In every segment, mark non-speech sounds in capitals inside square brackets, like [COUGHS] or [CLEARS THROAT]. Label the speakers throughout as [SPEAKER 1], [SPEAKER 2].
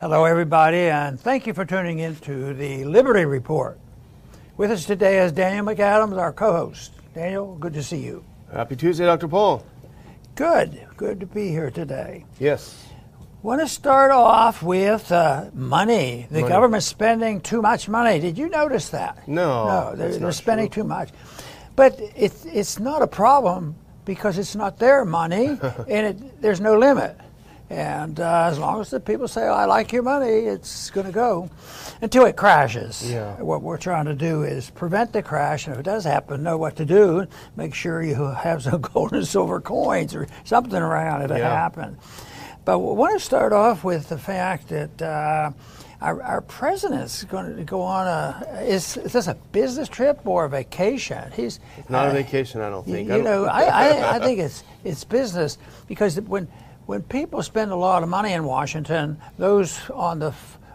[SPEAKER 1] Hello, everybody, and thank you for tuning in to the Liberty Report. With us today is Daniel McAdams, our co host. Daniel, good to see you.
[SPEAKER 2] Happy Tuesday, Dr. Paul.
[SPEAKER 1] Good. Good to be here today.
[SPEAKER 2] Yes.
[SPEAKER 1] Want to start off with uh, money. The
[SPEAKER 2] Money.
[SPEAKER 1] government's spending too much money. Did you notice that?
[SPEAKER 2] No,
[SPEAKER 1] No, they're, they're spending
[SPEAKER 2] true.
[SPEAKER 1] too much. But it's, it's not a problem because it's not their money [LAUGHS] and it, there's no limit. And uh, as long as the people say, I like your money, it's going to go until it crashes.
[SPEAKER 2] Yeah.
[SPEAKER 1] What we're trying to do is prevent the crash. And if it does happen, know what to do. Make sure you [LAUGHS] have some [LAUGHS] gold and silver coins or something around if it
[SPEAKER 2] Yeah.
[SPEAKER 1] happens. But we want to start off with the fact that uh, our, our president's going to go on a is, is this a business trip or a vacation? He's
[SPEAKER 2] Not a
[SPEAKER 1] uh,
[SPEAKER 2] vacation, I don't
[SPEAKER 1] you,
[SPEAKER 2] think.
[SPEAKER 1] you
[SPEAKER 2] I don't-
[SPEAKER 1] know, [LAUGHS] I, I, I think it's it's business because when when people spend a lot of money in Washington, those on the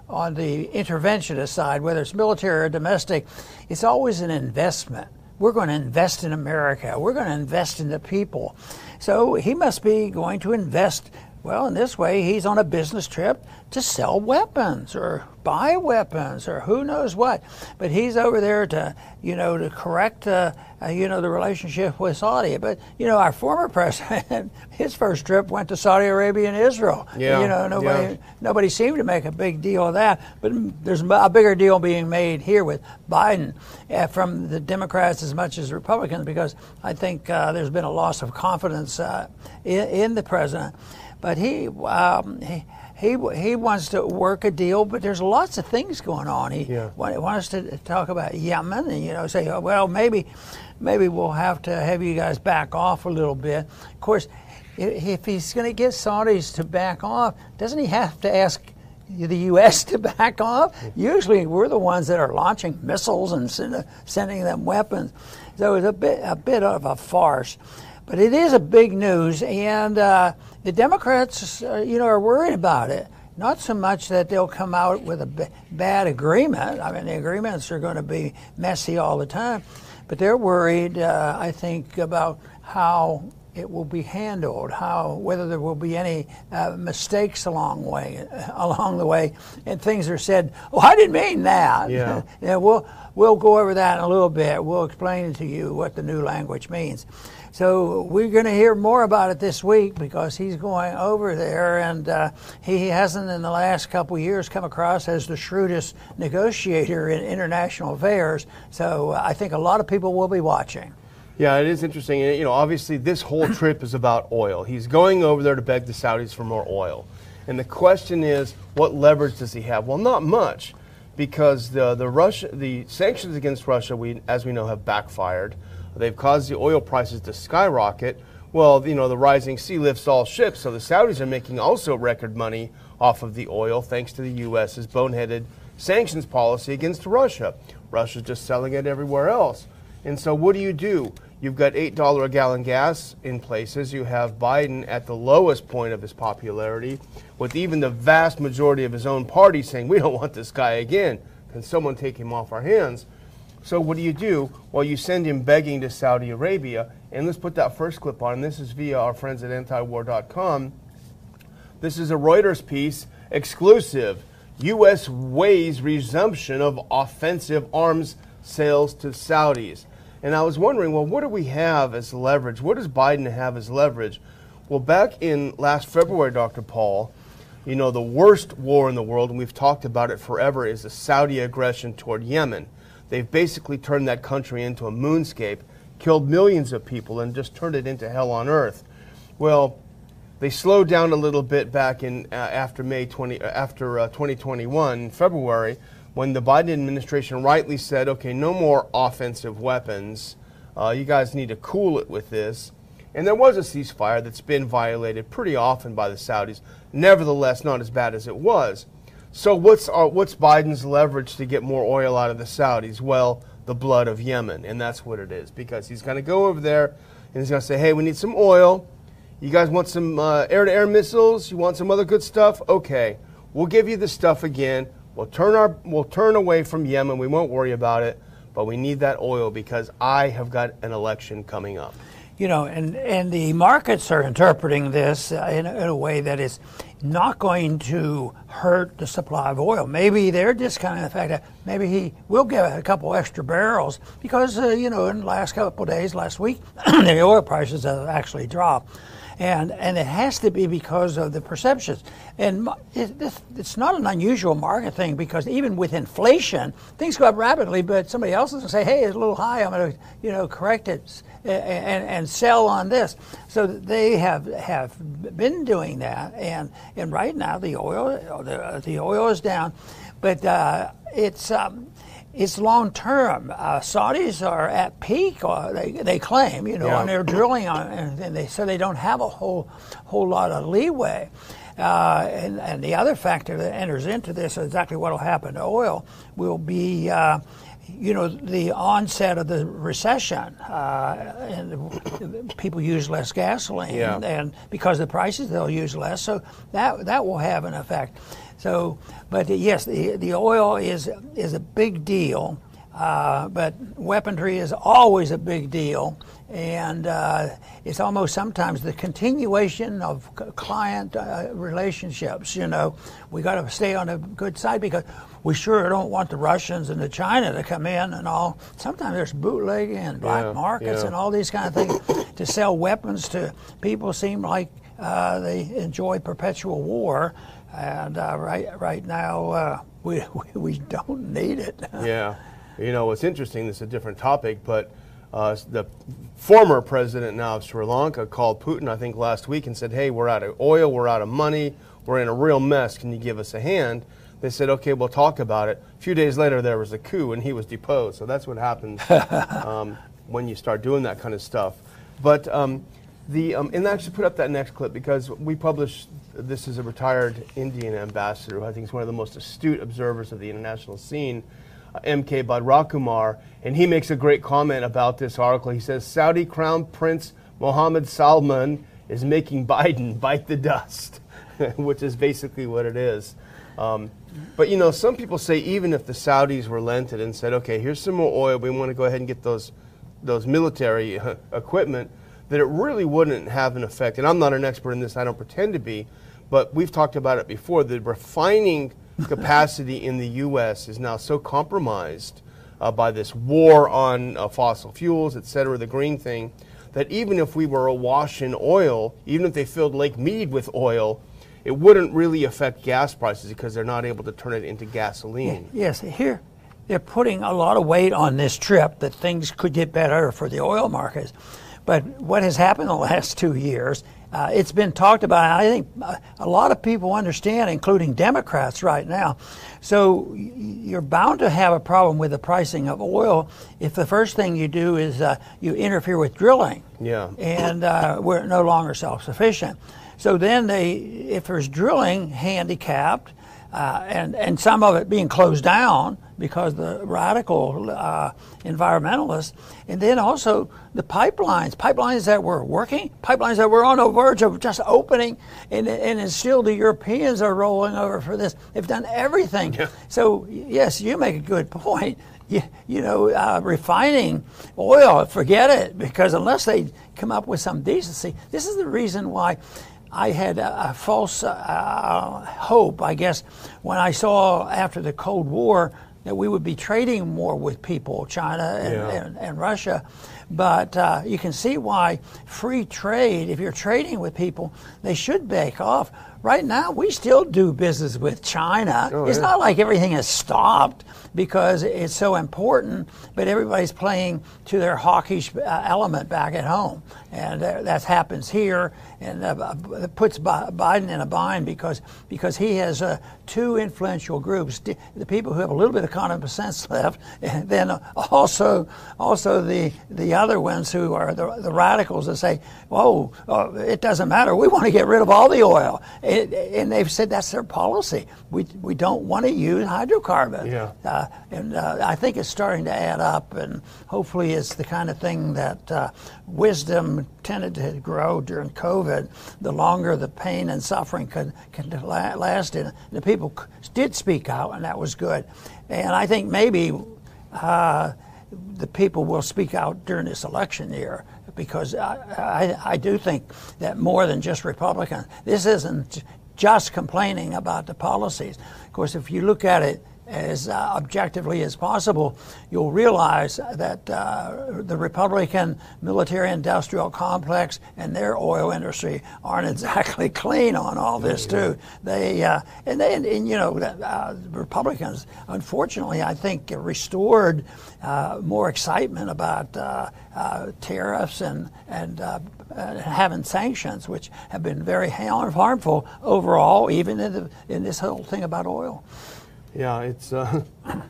[SPEAKER 1] on the interventionist side, whether it's military or domestic, it's always an investment. We're going to invest in America. We're going to invest in the people. So he must be going to invest. Well, in this way, he's on a business trip to sell weapons or buy weapons or who knows what. But he's over there to, you know, to correct, uh, uh, you know, the relationship with Saudi. But you know, our former [LAUGHS] president, his first trip went to Saudi Arabia and Israel.
[SPEAKER 2] Yeah,
[SPEAKER 1] You know, nobody,
[SPEAKER 2] yeah.
[SPEAKER 1] nobody seemed to make a big deal of that. But there's a bigger deal being made here with Biden uh, from the Democrats as much as Republicans because I think uh, there's been a loss of confidence uh, in, in the president. But he, um, he. He, he wants to work a deal, but there's lots of things going on. He
[SPEAKER 2] Yeah.
[SPEAKER 1] wants to talk about Yemen and you know say, oh, well, maybe maybe we'll have to have you guys back off a little bit. Of course, if he's going to get Saudis to back off, doesn't he have to ask the U.S. to back off? Usually, we're the ones that are launching missiles and send, sending them weapons. So it's a bit a bit of a farce. But it is a big news, and uh, the Democrats, uh, you know, are worried about it. Not so much that they'll come out with a b- bad agreement. I mean, the agreements are going to be messy all the time, but they're worried. Uh, I think about how it will be handled, how whether there will be any uh, mistakes along way [LAUGHS] along the way, and things are said. Oh, I didn't mean that.
[SPEAKER 2] Yeah. [LAUGHS]
[SPEAKER 1] yeah, we'll we'll go over that in a little bit. We'll explain to you what the new language means. So we're going to hear more about it this week because he's going over there, and uh, he hasn't in the last couple of years come across as the shrewdest negotiator in international affairs. So I think a lot of people will be watching.
[SPEAKER 2] Yeah, it is interesting. You know, obviously, this whole trip is about oil. He's going over there to beg the Saudis for more oil. And the question is, what leverage does he have? Well, not much, because the the Russia the sanctions against Russia, we as we know, have backfired. They've caused the oil prices to skyrocket. Well, you know, the rising sea lifts all ships, so the Saudis are making also record money off of the oil, thanks to the U.S.'s boneheaded sanctions policy against Russia. Russia's just selling it everywhere else. And so, what do you do? You've got $8 a gallon gas in places. You have Biden at the lowest point of his popularity, with even the vast majority of his own party saying, We don't want this guy again. Can someone take him off our hands? So, what do you do? Well, you send him begging to Saudi Arabia. And let's put that first clip on. This is via our friends at antiwar.com. This is a Reuters piece exclusive. U.S. weighs resumption of offensive arms sales to Saudis. And I was wondering, well, what do we have as leverage? What does Biden have as leverage? Well, back in last February, Dr. Paul, you know, the worst war in the world, and we've talked about it forever, is the Saudi aggression toward Yemen. They've basically turned that country into a moonscape, killed millions of people, and just turned it into hell on earth. Well, they slowed down a little bit back in uh, after May 20 uh, after uh, 2021 in February when the Biden administration rightly said, "Okay, no more offensive weapons. Uh, you guys need to cool it with this." And there was a ceasefire that's been violated pretty often by the Saudis. Nevertheless, not as bad as it was. So what's our, what's Biden's leverage to get more oil out of the Saudis? Well, the blood of Yemen, and that's what it is because he's going to go over there and he's going to say, "Hey, we need some oil." You guys want some uh, air-to-air missiles? You want some other good stuff? Okay, we'll give you the stuff again. We'll turn our we'll turn away from Yemen. We won't worry about it, but we need that oil because I have got an election coming up.
[SPEAKER 1] You know, and, and the markets are interpreting this in, a, in a way that is not going to hurt the supply of oil. Maybe they're discounting the fact that maybe he will get a couple extra barrels because, uh, you know, in the last couple days, last week, [CLEARS THROAT] the oil prices have actually dropped and and it has to be because of the perceptions. And it, it's not an unusual market thing because even with inflation, things go up rapidly, but somebody else is going to say, "Hey, it's a little high. I'm going to you know correct it and, and sell on this." So they have have been doing that, and and right now the oil the, the oil is down, but uh, it's. Um, it's long term. Uh, Saudis are at peak, or they, they claim, you know, yeah. and they're drilling on, and they say they don't have a whole whole lot of leeway. Uh, and, and, the other factor that enters into this, exactly what will happen to oil, will be. Uh, you know the onset of the recession, uh, and people use less gasoline,
[SPEAKER 2] yeah.
[SPEAKER 1] and because of the prices, they'll use less. So that that will have an effect. So, but yes, the, the oil is, is a big deal, uh, but weaponry is always a big deal. And uh, it's almost sometimes the continuation of client uh, relationships. You know, we got to stay on a good side because we sure don't want the Russians and the China to come in and all. Sometimes there's bootlegging and black yeah, markets yeah. and all these kind of things [COUGHS] to sell weapons to people. Seem like uh, they enjoy perpetual war and uh, right right now uh, [LAUGHS] we, we don't need it. [LAUGHS]
[SPEAKER 2] yeah, you know what's interesting. This is a different topic, but uh, the former president now of Sri Lanka called Putin, I think, last week and said, "Hey, we're out of oil, we're out of money, we're in a real mess. Can you give us a hand?" They said, "Okay, we'll talk about it." A few days later, there was a coup, and he was deposed. So that's what happens [LAUGHS] um, when you start doing that kind of stuff. But um, the um, and actually put up that next clip because we published this is a retired Indian ambassador who I think is one of the most astute observers of the international scene, uh, M.K. Bhadrakumar, and he makes a great comment about this article. He says Saudi Crown Prince Mohammed Salman is making [LAUGHS] Biden bite the dust, [LAUGHS] which is basically what it is. Um, but you know, some people say even if the Saudis relented and said, "Okay, here's some more oil. We want to go ahead and get those those military uh, equipment," that it really wouldn't have an effect. And I'm not an expert in this. I don't pretend to be but we've talked about it before. The refining [LAUGHS] capacity in the U.S. is now so compromised uh, by this war on uh, fossil fuels, et cetera, the green thing, that even if we were awash in oil, even if they filled Lake Mead with oil, it wouldn't really affect gas prices because they're not able to turn it into gasoline.
[SPEAKER 1] Yes, here they're putting a lot of weight on this trip that things could get better for the oil markets. But what has happened in the last two years uh, it's been talked about. I think a lot of people understand, including Democrats right now. So you're bound to have a problem with the pricing of oil if the first thing you do is uh, you interfere with drilling.
[SPEAKER 2] Yeah.
[SPEAKER 1] And uh, we're no longer self-sufficient. So then they, if there's drilling handicapped, uh, and and some of it being closed down because the radical uh, environmentalists, and then also the pipelines, pipelines that were working, pipelines that were on the verge of just opening, and and still the Europeans are rolling over for this. They've done everything. Yeah. So yes, you make a good [LAUGHS] point. You, you know, uh, refining oil, forget it, because unless they come up with some decency, this is the reason why I had a, a false uh, hope, I guess, when I saw after the Cold War that we would be trading more with people, China and, yeah. and, and Russia. But uh, you can see why free trade, if you're trading with people, they should back off. Right now, we still do business with China. Oh, it's yeah. not like everything has stopped because it's so important, but everybody's playing to their hawkish uh, element back at home. And uh, that happens here, and uh, it puts Biden in a bind because, because he has uh, two influential groups the people who have a little bit of common sense [LAUGHS] left, and then also, also the, the other ones who are the, the radicals that say, whoa, uh, it doesn't matter. We want to get rid of all the oil. It, and they've said that's their policy. We, we don't want to use hydrocarbons.
[SPEAKER 2] Yeah. Uh,
[SPEAKER 1] and uh, I think it's starting to add up, and hopefully it's the kind of thing that uh, wisdom tended to grow during COVID. The longer the pain and suffering could, could last, and the people did speak out, and that was good. And I think maybe uh, the people will speak out during this election year because I, I, I do think that more than just Republicans, this isn't just complaining about the policies. Of course, if you look at it as uh, objectively as possible, you'll realize that uh, the Republican military industrial complex and their oil industry aren't [LAUGHS] exactly clean on all this, too. They, uh, and, they and, and, you know, uh, Republicans, unfortunately, I think, restored uh, more excitement about uh, tariffs and, and having sanctions, which have been very harmful overall, even in, the, in this whole thing about oil.
[SPEAKER 2] Yeah, it's uh, [LAUGHS]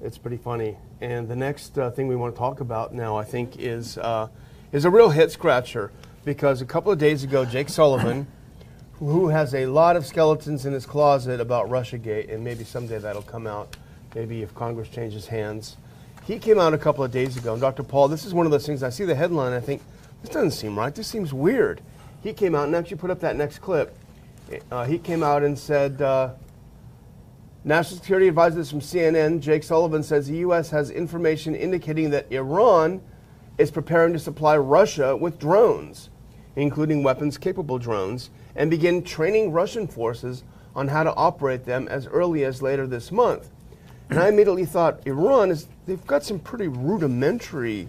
[SPEAKER 2] it's pretty funny. And the next uh, thing we want to talk about now, I think, is uh, is a real hit scratcher because a couple of days ago, Jake Sullivan, [COUGHS] who has a lot of skeletons in his closet about RussiaGate, and maybe someday that'll come out, maybe if Congress changes hands. He came out a couple of days ago, and Dr. Paul, this is one of those things I see the headline, I think, this doesn't seem right. This seems weird. He came out and actually put up that next clip. Uh, he came out and said, uh, National Security Advisors from CNN, Jake Sullivan, says the U.S. has information indicating that Iran is preparing to supply Russia with drones, including weapons capable drones, and begin training Russian forces on how to operate them as early as later this month. And I immediately thought, Iran is, they've got some pretty rudimentary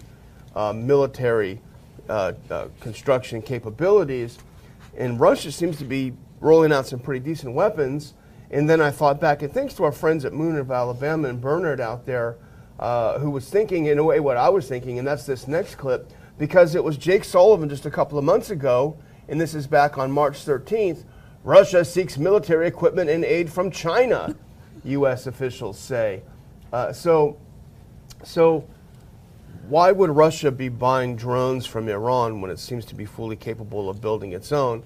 [SPEAKER 2] uh, military uh, uh, construction capabilities, and Russia seems to be rolling out some pretty decent weapons. And then I thought back, and thanks to our friends at Moon of Alabama and Bernard out there, uh, who was thinking in a way what I was thinking, and that's this next clip, because it was Jake Sullivan just a couple of months ago, and this is back on March 13th. Russia seeks military equipment and aid from China, [LAUGHS] U.S. officials say. Uh, so, so why would Russia be buying drones from Iran when it seems to be fully capable of building its own?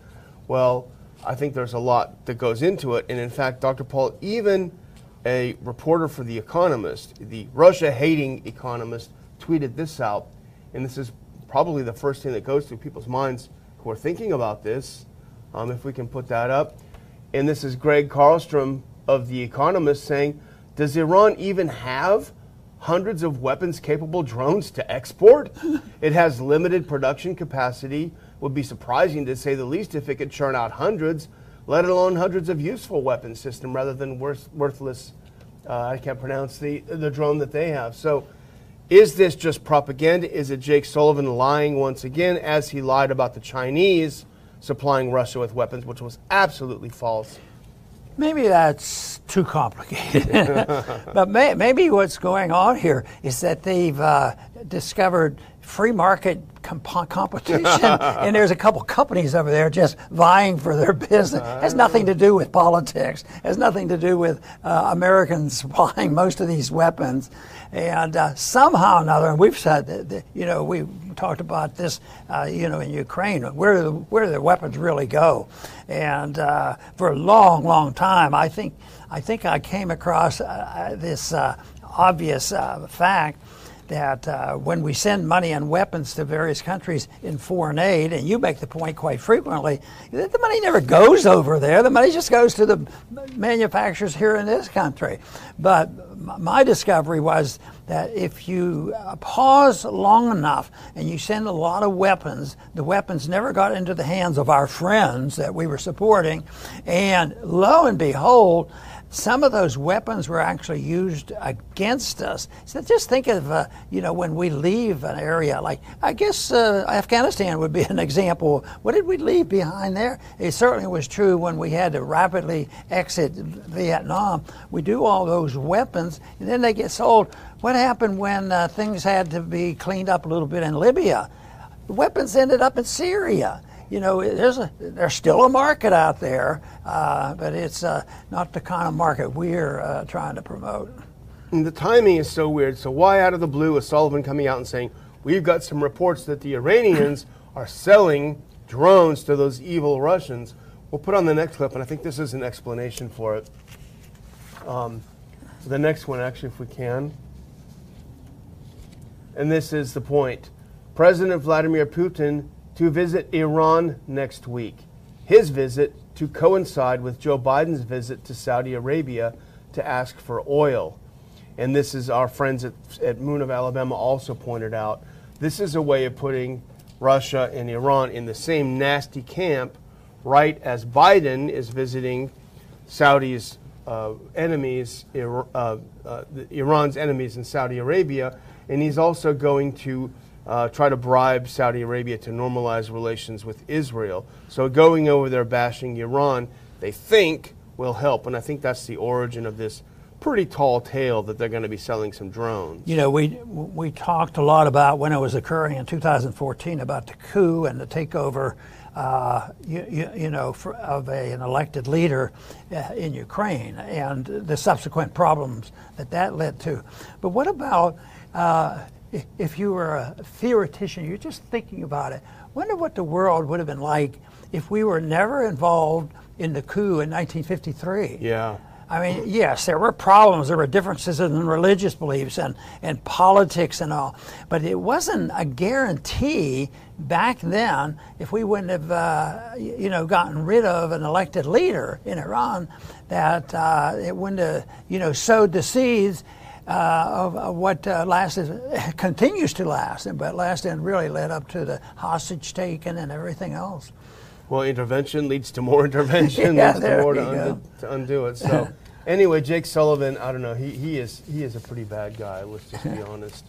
[SPEAKER 2] Well, I think there's a lot that goes into it. And in fact, Dr. Paul, even a reporter for The Economist, the Russia hating economist, tweeted this out. And this is probably the first thing that goes through people's minds who are thinking about this, um, if we can put that up. And this is Greg Carlstrom of The Economist saying, Does Iran even have hundreds of weapons capable drones to export? [LAUGHS] it has limited production capacity would be surprising to say the least if it could churn out hundreds, let alone hundreds of useful weapon system rather than worth, worthless. Uh, I can't pronounce the the drone that they have. So, is this just propaganda? Is it Jake Sullivan lying once again, as he lied about the Chinese supplying Russia with weapons, which was absolutely false?
[SPEAKER 1] Maybe that's too complicated. [LAUGHS] but may, maybe what's going on here is that they've uh, discovered free market comp- competition, [LAUGHS] and there's a couple companies over there just vying for their business. It has nothing to do with politics. It has nothing to do with uh, Americans [LAUGHS] supplying most of these weapons. And uh, somehow or another, and we've said that, that you know, we talked about this, uh, you know, in Ukraine, where do the, where do the weapons really go? And uh, for a long, long time, I think I think I came across uh, this uh, obvious fact that uh, when we send money and weapons to various countries in foreign aid, and you make the point quite frequently, that the money never goes over there. The money just goes to the manufacturers here in this country. But my discovery was that if you uh, pause long enough and you send a lot of weapons, the weapons never got into the hands of our friends that we were supporting. And lo and behold, some of those weapons were actually used against us. So just think of, uh, you know, when we leave an area like, I guess uh, Afghanistan would be an [LAUGHS] example. What did we leave behind there? It certainly was true when we had to rapidly exit Vietnam. We do all those weapons, and then they get sold. What happened when uh, things had to be cleaned up a little bit in Libya? The weapons ended up in Syria you know, there's a, there's still a market out there, uh, but it's uh, not the kind of market we're uh, trying to promote.
[SPEAKER 2] And the timing is so weird. So why out of the blue is Sullivan coming out and saying we've got some reports that the Iranians [LAUGHS] are selling drones to those evil Russians? We'll put on the next clip, and I think this is an explanation for it. Um, the next one, actually, if we can. And this is the point. President Vladimir Putin to visit Iran next week. His visit to coincide with Joe Biden's visit to Saudi Arabia to ask for oil. And this is our friends at, at Moon of Alabama also pointed out. This is a way of putting Russia, and Iran in the same nasty camp, right as Biden is visiting Saudi's uh, enemies, uh, uh, Iran's enemies in Saudi Arabia, and he's also going to uh, try to bribe Saudi Arabia to normalize relations with Israel. So going over there bashing Iran, they think will help, and I think that's the origin of this pretty tall tale that they're going to be selling some drones.
[SPEAKER 1] You know, we we talked a lot about when it was occurring in 2014 about the coup and the takeover, uh, you, you, you, know, for, of a, an elected leader uh, in Ukraine and the subsequent problems that that led to. But what about uh, if you were a theoretician? You're just thinking about it. Wonder what the world would have been like if we were never involved in the coup in 1953.
[SPEAKER 2] Yeah.
[SPEAKER 1] I mean, yes, there were problems. There were differences in religious beliefs and, and politics and all. But it wasn't a guarantee back then if we wouldn't have, uh, you know, gotten rid of an elected leader in Iran that uh, it wouldn't have, you know, sowed the seeds uh, of, of, what uh, lasted, [LAUGHS] continues to last, but lasted and really led up to the hostage taken and everything else.
[SPEAKER 2] Well, intervention leads to more [LAUGHS] intervention,
[SPEAKER 1] yeah,
[SPEAKER 2] leads to more to undo, to undo, it. So, [LAUGHS] anyway, Jake Sullivan, I don't know, he, he is he is a pretty bad guy. Let's just be honest.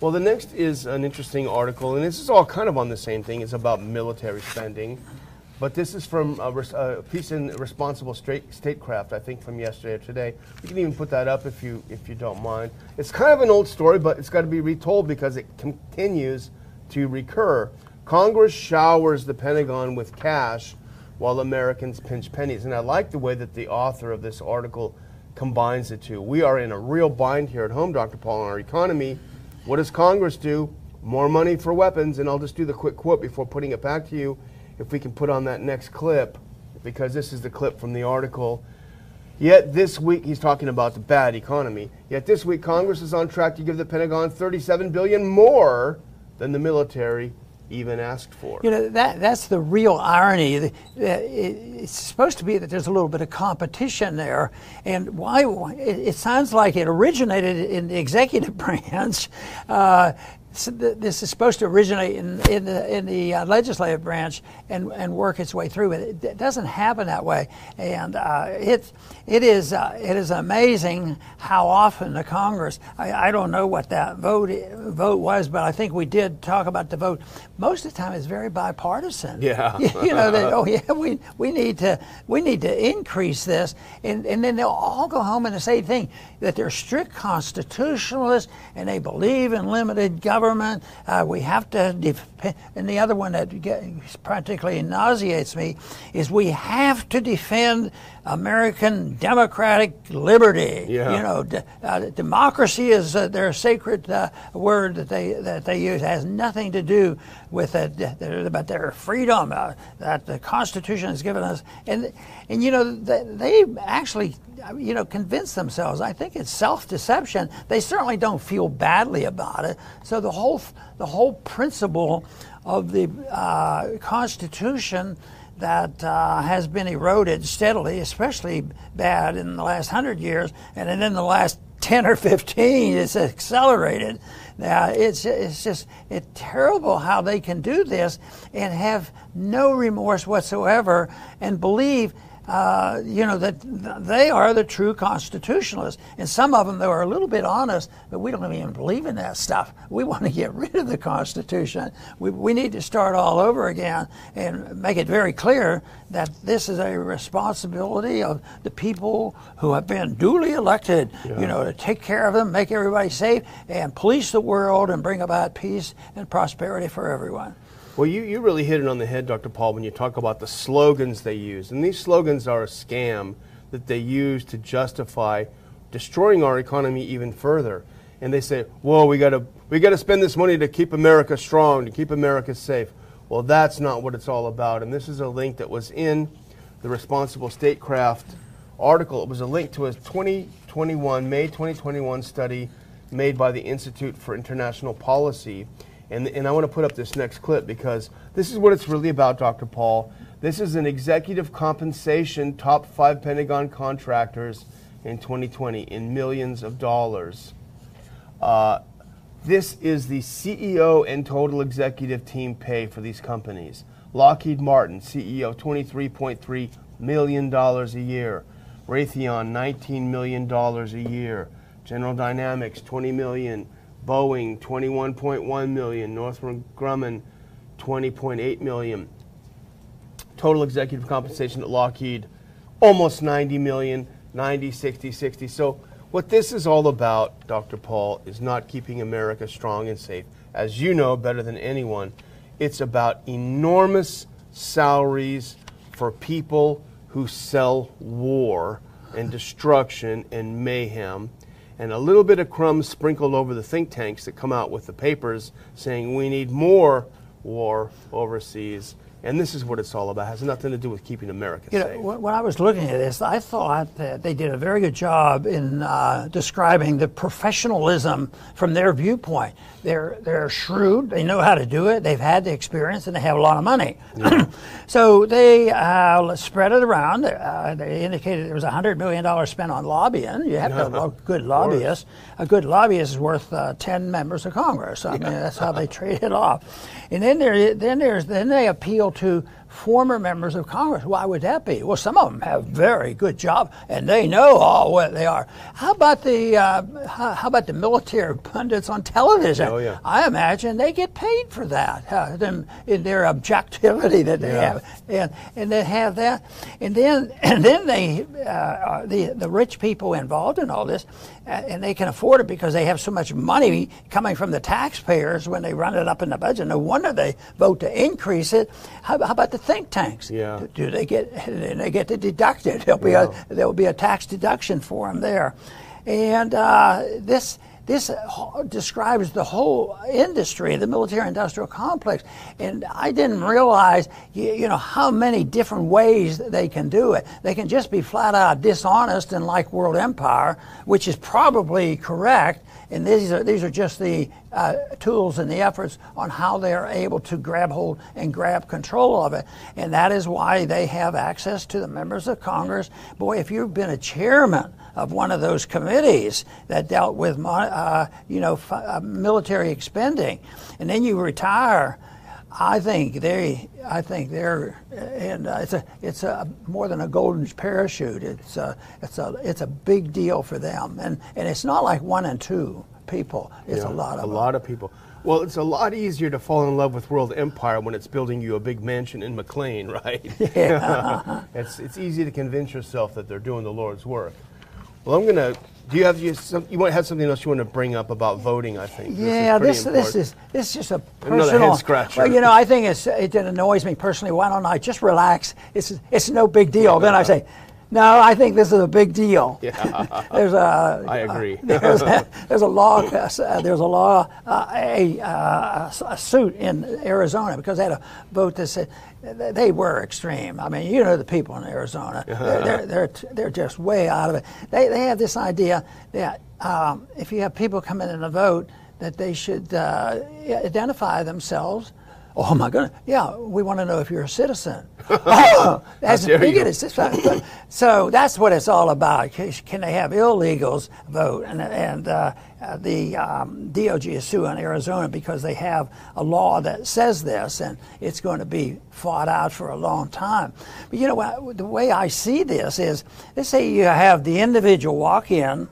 [SPEAKER 2] Well, the next is an interesting article, and this is all kind of on the same thing. It's about military spending, but this is from a, a piece in Responsible Statecraft, I think, from yesterday or today. We can even put that up if you if you don't mind. It's kind of an old story, but it's got to be retold because it continues to recur. Congress showers the Pentagon with cash while Americans pinch pennies. And I like the way that the author of this article combines the two. We are in a real bind here at home, Dr. Paul, on our economy. What does Congress do? More money for weapons. And I'll just do the quick quote before putting it back to you. If we can put on that next clip, because this is the clip from the article. Yet this week, he's talking about the bad economy. Yet this week, Congress is on track to give the Pentagon 37 billion more than the military even asked for.
[SPEAKER 1] You know that that's the real irony. It's supposed to be that there's a little bit of competition there, and why? It sounds like it originated in the executive [LAUGHS] branch. Uh, this is supposed to originate in, in the, in the uh, legislative branch and, and work its way through, but it, it doesn't happen that way. And uh, it, it, is, uh, it is amazing how often the Congress, I, I don't know what that vote, vote was, but I think we did talk about the vote. Most of the time it's very bipartisan.
[SPEAKER 2] Yeah. [LAUGHS]
[SPEAKER 1] you know, that, oh yeah, we, we, need to, we need to increase this. And, and then they'll all go home and the same thing, that they're strict constitutionalists and they believe in limited government government. Uh, we have to, defend, and the other one that gets, particularly nauseates me is we have to defend American democratic liberty.
[SPEAKER 2] Yeah.
[SPEAKER 1] You know, d- uh, democracy is uh, their sacred uh, word that they that they use. It has nothing to do with it, but their freedom uh, that the Constitution has given us. And and you know they actually you know convince themselves. I think it's self-deception. They certainly don't feel badly about it. So the whole the whole principle of the uh, Constitution that uh, has been eroded steadily, especially bad in the last hundred years, and then in the last 10 or 15, it's accelerated. Now, it's, it's just it's terrible how they can do this and have no remorse whatsoever and believe uh, you know, that they are the true constitutionalists. And some of them, they are a little bit honest, but we don't even believe in that stuff. We want to get rid of the Constitution. We, we need to start all over again and make it very clear that this is a responsibility of the people who have been duly elected, yeah. you know, to take care of them, make everybody safe, and police the world and bring about peace and prosperity for everyone.
[SPEAKER 2] Well, you, you really hit it on the head, Dr. Paul, when you talk about the slogans they use. And these slogans are a scam that they use to justify destroying our economy even further. And they say, "Whoa, we got to we got to spend this money to keep America strong, to keep America safe." Well, that's not what it's all about. And this is a link that was in the Responsible Statecraft article. It was a link to a 2021 May 2021 study made by the Institute for International Policy and, and I want to put up this next clip because this is what it's really about, Dr. Paul. This is an executive compensation top five Pentagon contractors in 2020 in millions of dollars. Uh, This is the CEO and total executive team pay for these companies. Lockheed Martin, CEO, $23.3 million a year. Raytheon, $19 million a year. General Dynamics, $20 million. Boeing, 21.1 million. Northrop Grumman, 20.8 million. Total executive compensation at Lockheed, almost 90 million, 90, 60, 60. So what this is all about, Dr. Paul, is not keeping America strong and safe. As you know better than anyone, it's about enormous salaries for people who sell war and destruction and mayhem, and a little bit of crumbs sprinkled over the think tanks that come out with the papers saying we need more war overseas and this is what it's all about. It has nothing to do with keeping America
[SPEAKER 1] you
[SPEAKER 2] safe.
[SPEAKER 1] Know, when I was looking at this, I thought that they did a very good job in uh, describing the professionalism from their viewpoint. They're they're shrewd. They know how to do it. They've had the experience, and they have a lot of money. Yeah. [CLEARS THROAT] so they uh, spread it around. Uh, they indicated there was hundred million dollars spent on lobbying. You have to have a good lobbyist. A good lobbyist is worth uh, ten members of Congress. I yeah. mean, that's how they [LAUGHS] trade it off. And then there then there's then they appeal to former members of Congress. Why would that be? Well, some of them have very good jobs, and they know all what they are. How about the uh, how, how, about the military pundits on television?
[SPEAKER 2] Oh, yeah.
[SPEAKER 1] I imagine they get paid for that, uh, them, in their objectivity that they yeah. have, and and they have that, and then [CLEARS THROAT] and then they uh, the the rich people involved in all this, uh, and they can afford it because they have so much money coming from the taxpayers when they run it up in the budget. No wonder they vote to increase it. How, how about the think tanks.
[SPEAKER 2] Yeah.
[SPEAKER 1] Do, they get they get to deduct it? There'll be a there will be a tax deduction for them there, and uh, this this describes the whole industry, the military-industrial complex, and I didn't realize, you, know, how many different ways they can do it. They can just be flat out dishonest and like World Empire, which is probably correct, and these are, these are just the uh, tools and the efforts on how they are able to grab hold and grab control of it. And that is why they have access to the members of Congress. Boy, if you've been a chairman of one of those committees that dealt with, uh, you know, f- uh, military expending, and then you retire, I think they, I think they're, and uh, it's a, it's a more than a golden parachute. It's a, it's a, it's a big deal for them, and and it's not like one and two people. It's yeah, a lot of
[SPEAKER 2] a
[SPEAKER 1] them.
[SPEAKER 2] lot of people. Well, it's a lot easier to fall in love with World Empire when it's building you a big mansion in McLean, [LAUGHS] right?
[SPEAKER 1] Yeah. [LAUGHS]
[SPEAKER 2] it's it's easy to convince yourself that they're doing the Lord's work. Well, I'm gonna do you have you, some, you want have something else you want to bring up about voting? I think.
[SPEAKER 1] Yeah, this
[SPEAKER 2] this,
[SPEAKER 1] this is this is just a personal.
[SPEAKER 2] Another head scratcher.
[SPEAKER 1] Well, you know, I think it's it annoys me personally. Why don't I just relax? It's it's no big deal. Then I say. No, I think this is a big deal.
[SPEAKER 2] Yeah. [LAUGHS]
[SPEAKER 1] there's a. [LAUGHS]
[SPEAKER 2] I agree.
[SPEAKER 1] Uh, [LAUGHS] there's, a, there's a law. Uh, there's a law. Uh, a, uh, a suit in Arizona because they had a vote that said they were extreme. I mean, you know the people in Arizona. They're, they're, they're, they're, just way out of it. They, they have this idea that um, if you have people come in and vote, that they should uh, identify themselves. Oh my goodness! Yeah, we want to know if you're a citizen. [LAUGHS] [LAUGHS] oh, that's big So that's what it's all about. Can they have illegals vote? And, and uh, the um, DOJ is suing Arizona because they have a law that says this, and it's going to be fought out for a long time. But you know, what? the way I see this is, let's say you have the individual walk in,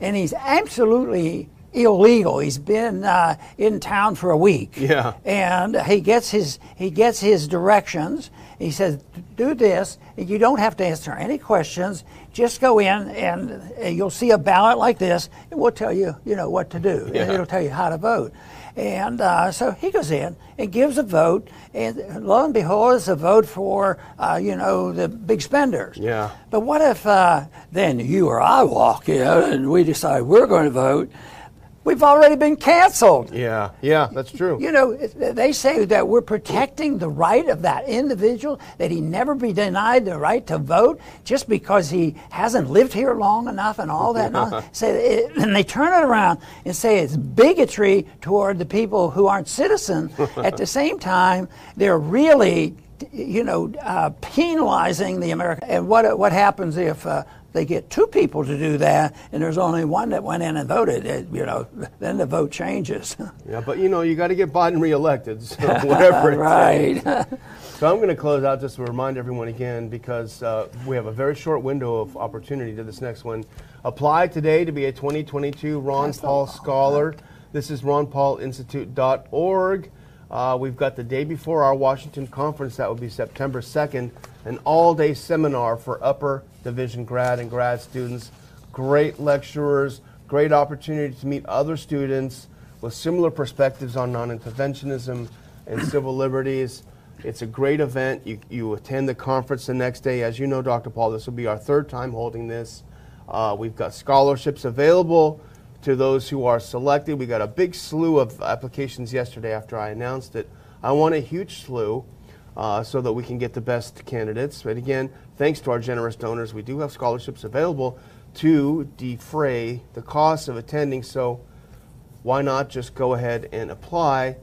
[SPEAKER 1] and he's absolutely illegal. He's been uh, in town for a week.
[SPEAKER 2] Yeah.
[SPEAKER 1] And he gets his he gets his directions. He says, "Do this. You don't have to answer any questions. Just go in, and uh, you'll see a ballot like this, and we'll tell you, you know, what to do.
[SPEAKER 2] Yeah.
[SPEAKER 1] It'll tell you how to vote." And uh, so he goes in and gives a vote, and lo and behold, it's a vote for, uh, you know, the big spenders.
[SPEAKER 2] Yeah.
[SPEAKER 1] But what if uh, then you or I walk in and we decide we're going to vote, We've already been canceled.
[SPEAKER 2] Yeah, yeah, that's true.
[SPEAKER 1] You know, they say that we're protecting the right of that individual, that he never be denied the right to vote just because he hasn't lived here long enough and all that. and, [LAUGHS] say, and they turn it around and say it's bigotry toward the people who aren't citizens. [LAUGHS] At the same time, they're really you know, uh, penalizing the American. And what what happens if uh, they get two people to do that, and there's only one that went in and voted? It, you know, then the vote changes. [LAUGHS]
[SPEAKER 2] Yeah, but you know, you got to get Biden reelected, so [LAUGHS] whatever it
[SPEAKER 1] right.
[SPEAKER 2] So I'm going to close out just to remind everyone again because uh, we have a very short window of opportunity to this next one. Apply today to be a 2022 Ron Paul Scholar. This is ronpaulinstitute.org. Uh, we've got the day before our Washington conference, that will be September 2nd, an all day seminar for upper division grad and grad students. Great lecturers, great opportunity to meet other students with similar perspectives on non interventionism and [COUGHS] civil liberties. It's a great event. You, you attend the conference the next day. As you know, Dr. Paul, this will be our third time holding this. Uh, we've got scholarships available to those who are selected. We got a big slew of applications yesterday after I announced it. I want a huge slew uh, so that we can get the best candidates. But again, thanks to our generous donors, we do have scholarships available to defray the cost of attending. So why not just go ahead and apply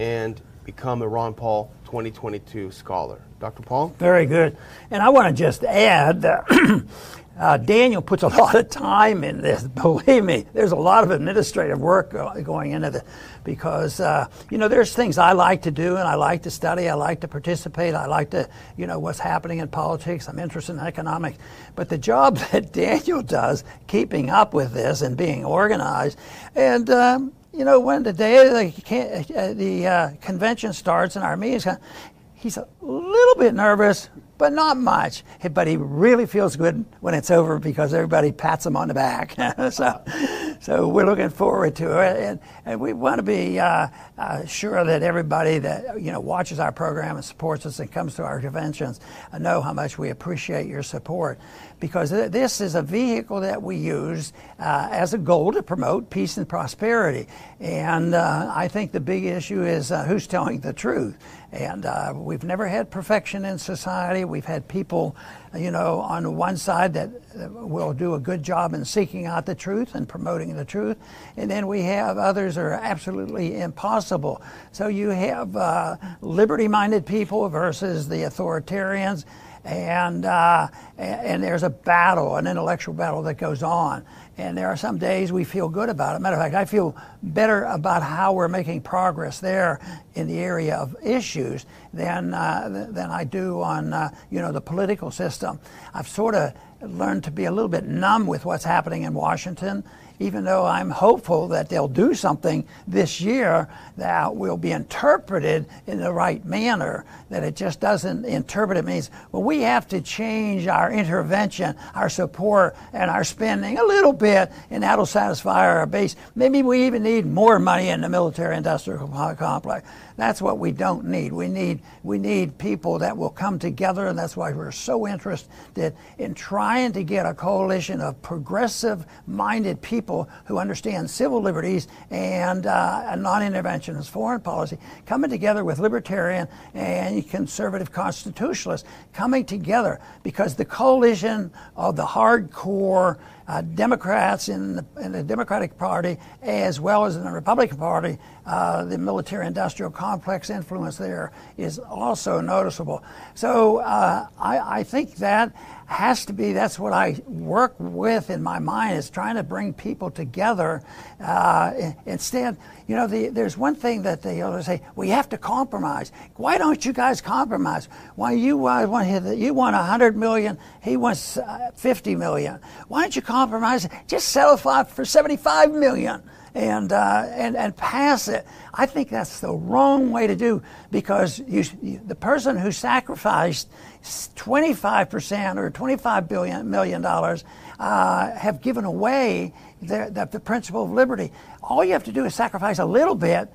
[SPEAKER 2] and become a Ron Paul 2022 scholar? Dr. Paul?
[SPEAKER 1] Very good. And I want to just add that [CLEARS THROAT] Uh, Daniel puts a [LAUGHS] lot of time in this. Believe me, there's a lot of administrative work going into this because uh, you know there's things I like to do and I like to study. I like to participate. I like to you know what's happening in politics. I'm interested in economics, but the job [LAUGHS] that Daniel does, keeping up with this and being organized, and um, you know when the day the, uh, the uh, convention starts and our meetings, he's a little bit nervous but not much. But he really feels good when it's over because everybody pats him on the back. [LAUGHS] so, so we're looking forward to it, and, and we want to be uh, uh, sure that everybody that you know watches our program and supports us and comes to our conventions uh, know how much we appreciate your support because this is a vehicle that we use uh, as a goal to promote peace and prosperity. And uh, I think the big issue is uh, who's telling the truth. And uh, we've never had perfection in society. We've had people, you know, on one side that will do a good job in seeking out the truth and promoting the truth. And then we have others that are absolutely impossible. So you have uh, liberty minded people versus the authoritarians and uh, and there's a battle, an intellectual battle that goes on. And there are some days we feel good about it. Matter of fact, I feel better about how we're making progress there in the area of issues than uh, than I do on uh, you know the political system. I've sort of learned to be a little bit numb with what's happening in Washington even though I'm hopeful that they'll do something this year that will be interpreted in the right manner, that it just doesn't interpret it means, well, we have to change our intervention, our support, and our spending a little bit, and that'll satisfy our base. Maybe we even need more money in the military industrial complex. That's what we don't need. We need we need people that will come together, and that's why we're so interested in trying to get a coalition of progressive-minded people who understand civil liberties and uh, non-interventionist foreign policy, coming together with libertarian and conservative constitutionalists, coming together because the coalition of the hardcore uh, Democrats in the, in the, Democratic Party as well as in the Republican Party, uh, the military industrial complex influence there is also noticeable. So uh, I, I, think that has to be, that's what I work with in my mind, is trying to bring people together. Uh, instead, you know, the, there's one thing that they always say, we have to compromise. Why don't you guys compromise? Why you uh, want you want 100 million, he wants uh, 50 million. Why don't you compromise? Just settle for 75 million and, uh, and, and pass it. I think that's the wrong way to do because you, you, the person who sacrificed 25% or $25 billion, million dollars uh, have given away the, the, the principle of liberty. All you have to do is sacrifice a little bit,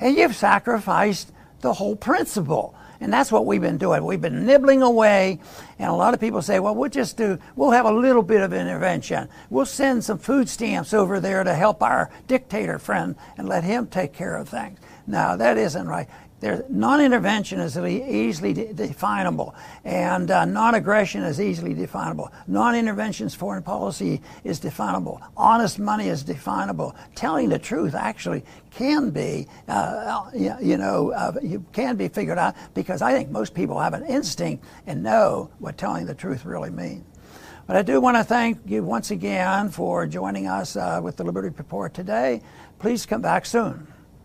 [SPEAKER 1] and you've sacrificed the whole principle. And that's what we've been doing. We've been nibbling away, and a lot of people say, well, we'll just do, we'll have a little bit of intervention. We'll send some food stamps over there to help our dictator friend and let him take care of things. Now that isn't right. Non-intervention is easily de- definable, and uh, non-aggression is easily definable. Non-intervention's foreign policy is definable. Honest money is definable. Telling the truth actually can be, uh, you know, uh, you can be figured out because I think most people have an instinct and know what telling the truth really means. But I do want to thank you once again for joining us uh, with the Liberty Report today. Please come back soon.